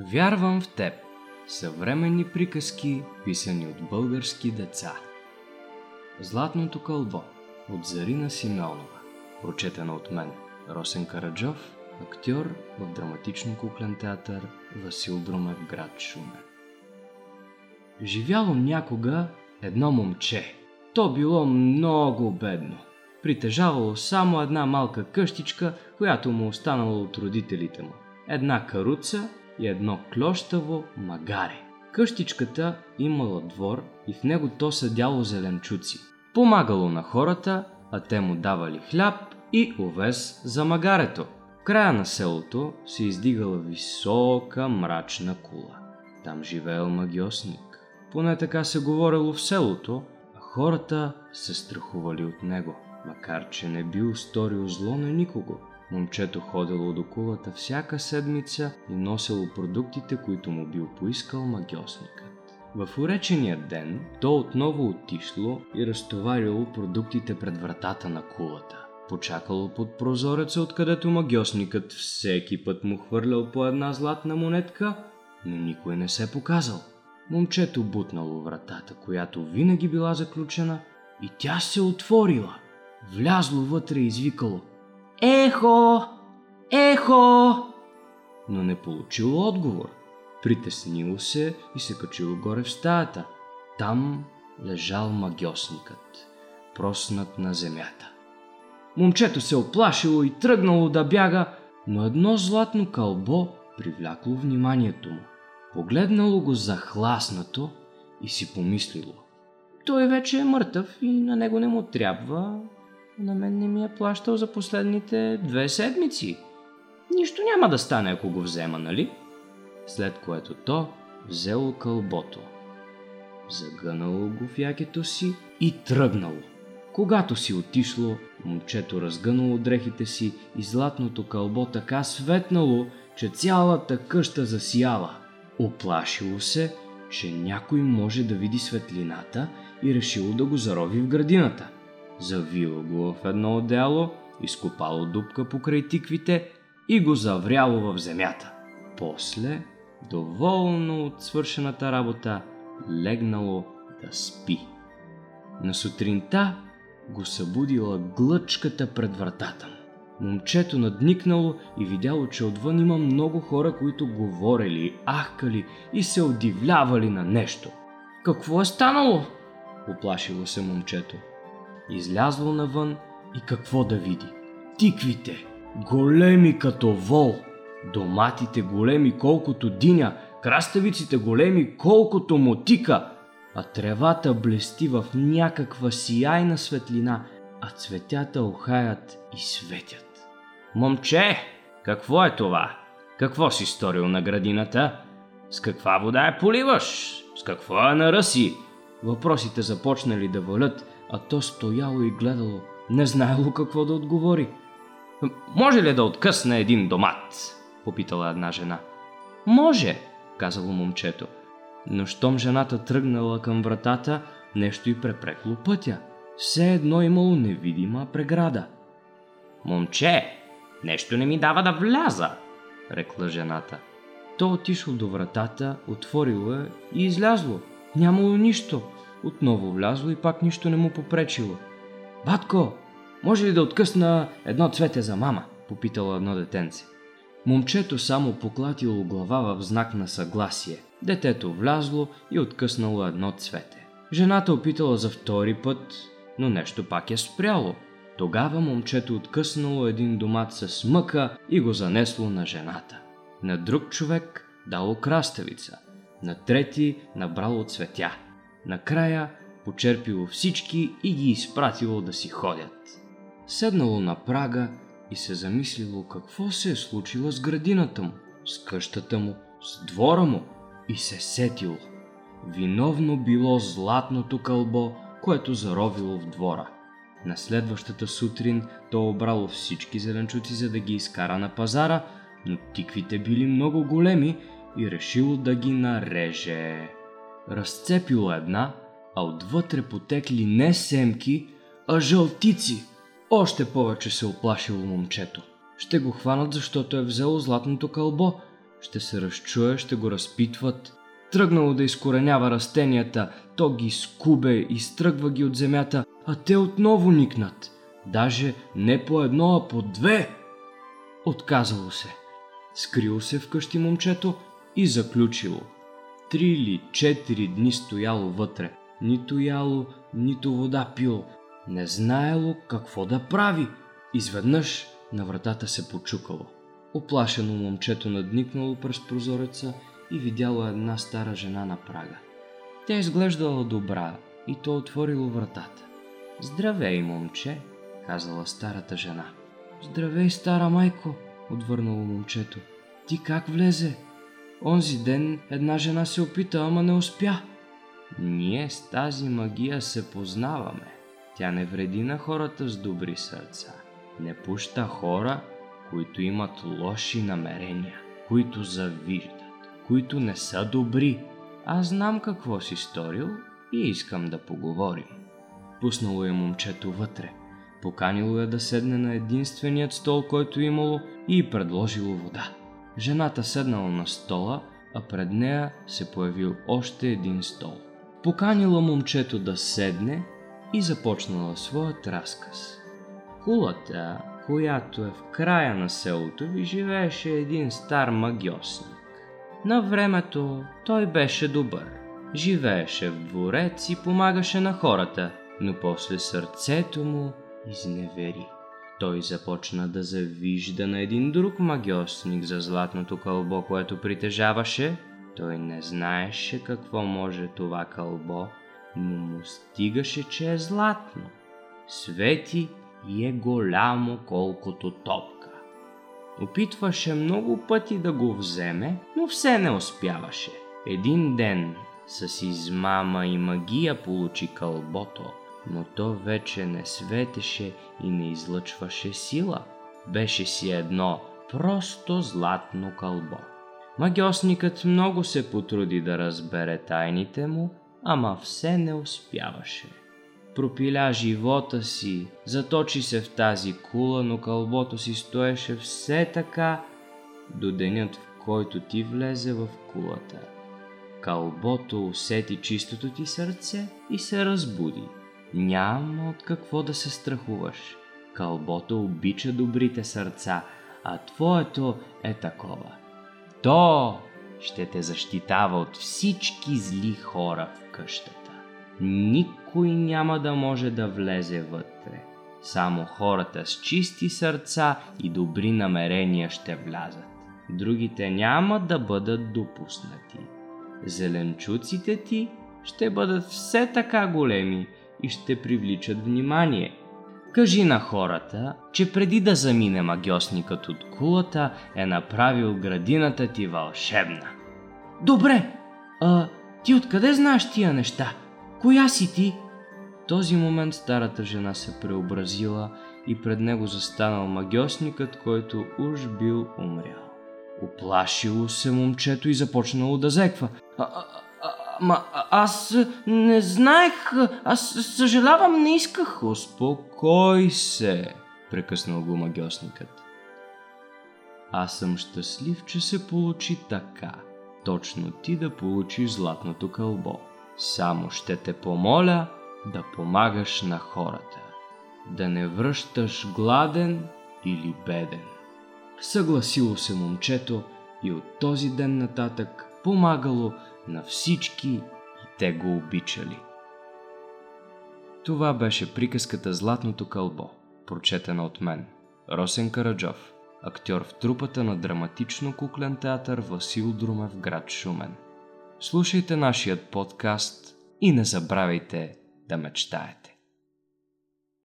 Вярвам в теб. Съвременни приказки, писани от български деца. Златното кълбо от Зарина Симеонова. Прочетена от мен. Росен Караджов, актьор в драматично куклен театър Васил Друмев, град Шумен. Живяло някога едно момче. То било много бедно. Притежавало само една малка къщичка, която му останала от родителите му. Една каруца и едно клощаво магаре. Къщичката имала двор и в него то съдяло зеленчуци. Помагало на хората, а те му давали хляб и овес за магарето. В края на селото се издигала висока мрачна кула. Там живеел магиосник. Поне така се говорило в селото, а хората се страхували от него, макар че не бил сторил зло на никого. Момчето ходило до кулата всяка седмица и носило продуктите, които му бил поискал магиосникът. В уречения ден то отново отишло и разтоварило продуктите пред вратата на кулата. Почакало под прозореца, откъдето магиосникът всеки път му хвърлял по една златна монетка, но никой не се показал. Момчето бутнало вратата, която винаги била заключена, и тя се отворила. Влязло вътре и извикало Ехо! Ехо! Но не получило отговор. Притеснило се и се качило горе в стаята. Там лежал магиосникът, проснат на земята. Момчето се оплашило и тръгнало да бяга, но едно златно кълбо привлякло вниманието му. Погледнало го захласнато и си помислило. Той вече е мъртъв и на него не му трябва. На мен не ми е плащал за последните две седмици. Нищо няма да стане, ако го взема, нали? След което то взело кълбото. Загънало го в якето си и тръгнало. Когато си отишло, момчето разгънало дрехите си и златното кълбо така светнало, че цялата къща засияла. Оплашило се, че някой може да види светлината и решило да го зарови в градината. Завило го в едно одеяло, изкопало дупка покрай тиквите и го завряло в земята. После, доволно от свършената работа, легнало да спи. На сутринта го събудила глъчката пред вратата му. Момчето надникнало и видяло, че отвън има много хора, които говорили, ахкали и се удивлявали на нещо. Какво е станало? Оплашило се момчето. Излязло навън и какво да види? Тиквите, големи като вол, доматите големи колкото диня, краставиците големи колкото мотика, а тревата блести в някаква сияйна светлина, а цветята охаят и светят. Момче, какво е това? Какво си сторил на градината? С каква вода я поливаш? С какво я наръси? Въпросите започнали да валят, а то стояло и гледало, не знаело какво да отговори. Може ли да откъсне един домат? Попитала една жена. Може, казало момчето. Но щом жената тръгнала към вратата, нещо и препрекло пътя. Все едно имало невидима преграда. Момче, Нещо не ми дава да вляза, рекла жената. То отишло до вратата, отворило я и излязло. Нямало нищо. Отново влязло и пак нищо не му попречило. Батко, може ли да откъсна едно цвете за мама? Попитало едно детенце. Момчето само поклатило глава в знак на съгласие. Детето влязло и откъснало едно цвете. Жената опитала за втори път, но нещо пак е спряло – тогава момчето откъснало един домат с мъка и го занесло на жената. На друг човек дало краставица, на трети набрало цветя. Накрая почерпило всички и ги изпратило да си ходят. Седнало на прага и се замислило какво се е случило с градината му, с къщата му, с двора му и се сетило. Виновно било златното кълбо, което заровило в двора – на следващата сутрин то обрало всички зеленчуци, за да ги изкара на пазара, но тиквите били много големи и решило да ги нареже. Разцепило една, а отвътре потекли не семки, а жълтици. Още повече се оплашило момчето. Ще го хванат, защото е взело златното кълбо. ще се разчуе, ще го разпитват. Тръгнало да изкоренява растенията, то ги скубе, изтръгва ги от земята, а те отново никнат. Даже не по едно, а по две. Отказало се. Скрило се вкъщи момчето и заключило. Три или четири дни стояло вътре. Нито яло, нито вода пило. Не знаело какво да прави. Изведнъж на вратата се почукало. Оплашено момчето надникнало през прозореца и видяло една стара жена на прага. Тя изглеждала добра и то отворило вратата. Здравей, момче, казала старата жена. Здравей, стара майко, отвърнало момчето. Ти как влезе? Онзи ден една жена се опита, ама не успя. Ние с тази магия се познаваме. Тя не вреди на хората с добри сърца. Не пуща хора, които имат лоши намерения, които завиждат, които не са добри. Аз знам какво си сторил и искам да поговорим. Пуснало е момчето вътре. Поканило е да седне на единственият стол, който имало и предложило вода. Жената седнала на стола, а пред нея се появил още един стол. Поканила момчето да седне и започнала своят разказ. Кулата, която е в края на селото ви, живееше един стар магиосник. На времето той беше добър. Живееше в дворец и помагаше на хората, но после сърцето му изневери. Той започна да завижда на един друг магиосник за златното кълбо, което притежаваше. Той не знаеше какво може това кълбо, но му стигаше, че е златно. Свети и е голямо колкото топка. Опитваше много пъти да го вземе, но все не успяваше. Един ден с измама и магия получи кълбото, но то вече не светеше и не излъчваше сила. Беше си едно просто златно кълбо. Магиосникът много се потруди да разбере тайните му, ама все не успяваше. Пропиля живота си, заточи се в тази кула, но кълбото си стоеше все така до денят, в който ти влезе в кулата. Кълбото усети чистото ти сърце и се разбуди. Няма от какво да се страхуваш. Кълбото обича добрите сърца, а твоето е такова. То ще те защитава от всички зли хора в къщата. Никой няма да може да влезе вътре. Само хората с чисти сърца и добри намерения ще влязат. Другите няма да бъдат допуснати. Зеленчуците ти ще бъдат все така големи и ще привличат внимание. Кажи на хората, че преди да замине магиосникът от кулата е направил градината ти вълшебна. Добре, а ти откъде знаеш тия неща? Коя си ти? В този момент старата жена се преобразила и пред него застанал магиосникът, който уж бил умрял. Оплашило се момчето и започнало да зеква. А, а, ма, аз не знаех, аз съжалявам, не исках. Успокой се, прекъснал го магиосникът. Аз съм щастлив, че се получи така. Точно ти да получиш златното кълбо. Само ще те помоля да помагаш на хората. Да не връщаш гладен или беден. Съгласило се момчето и от този ден нататък помагало на всички и те го обичали. Това беше приказката Златното кълбо, прочетена от мен, Росен Караджов, актьор в трупата на драматично-куклен театър Васил Друмев град Шумен. Слушайте нашият подкаст и не забравяйте да мечтаете.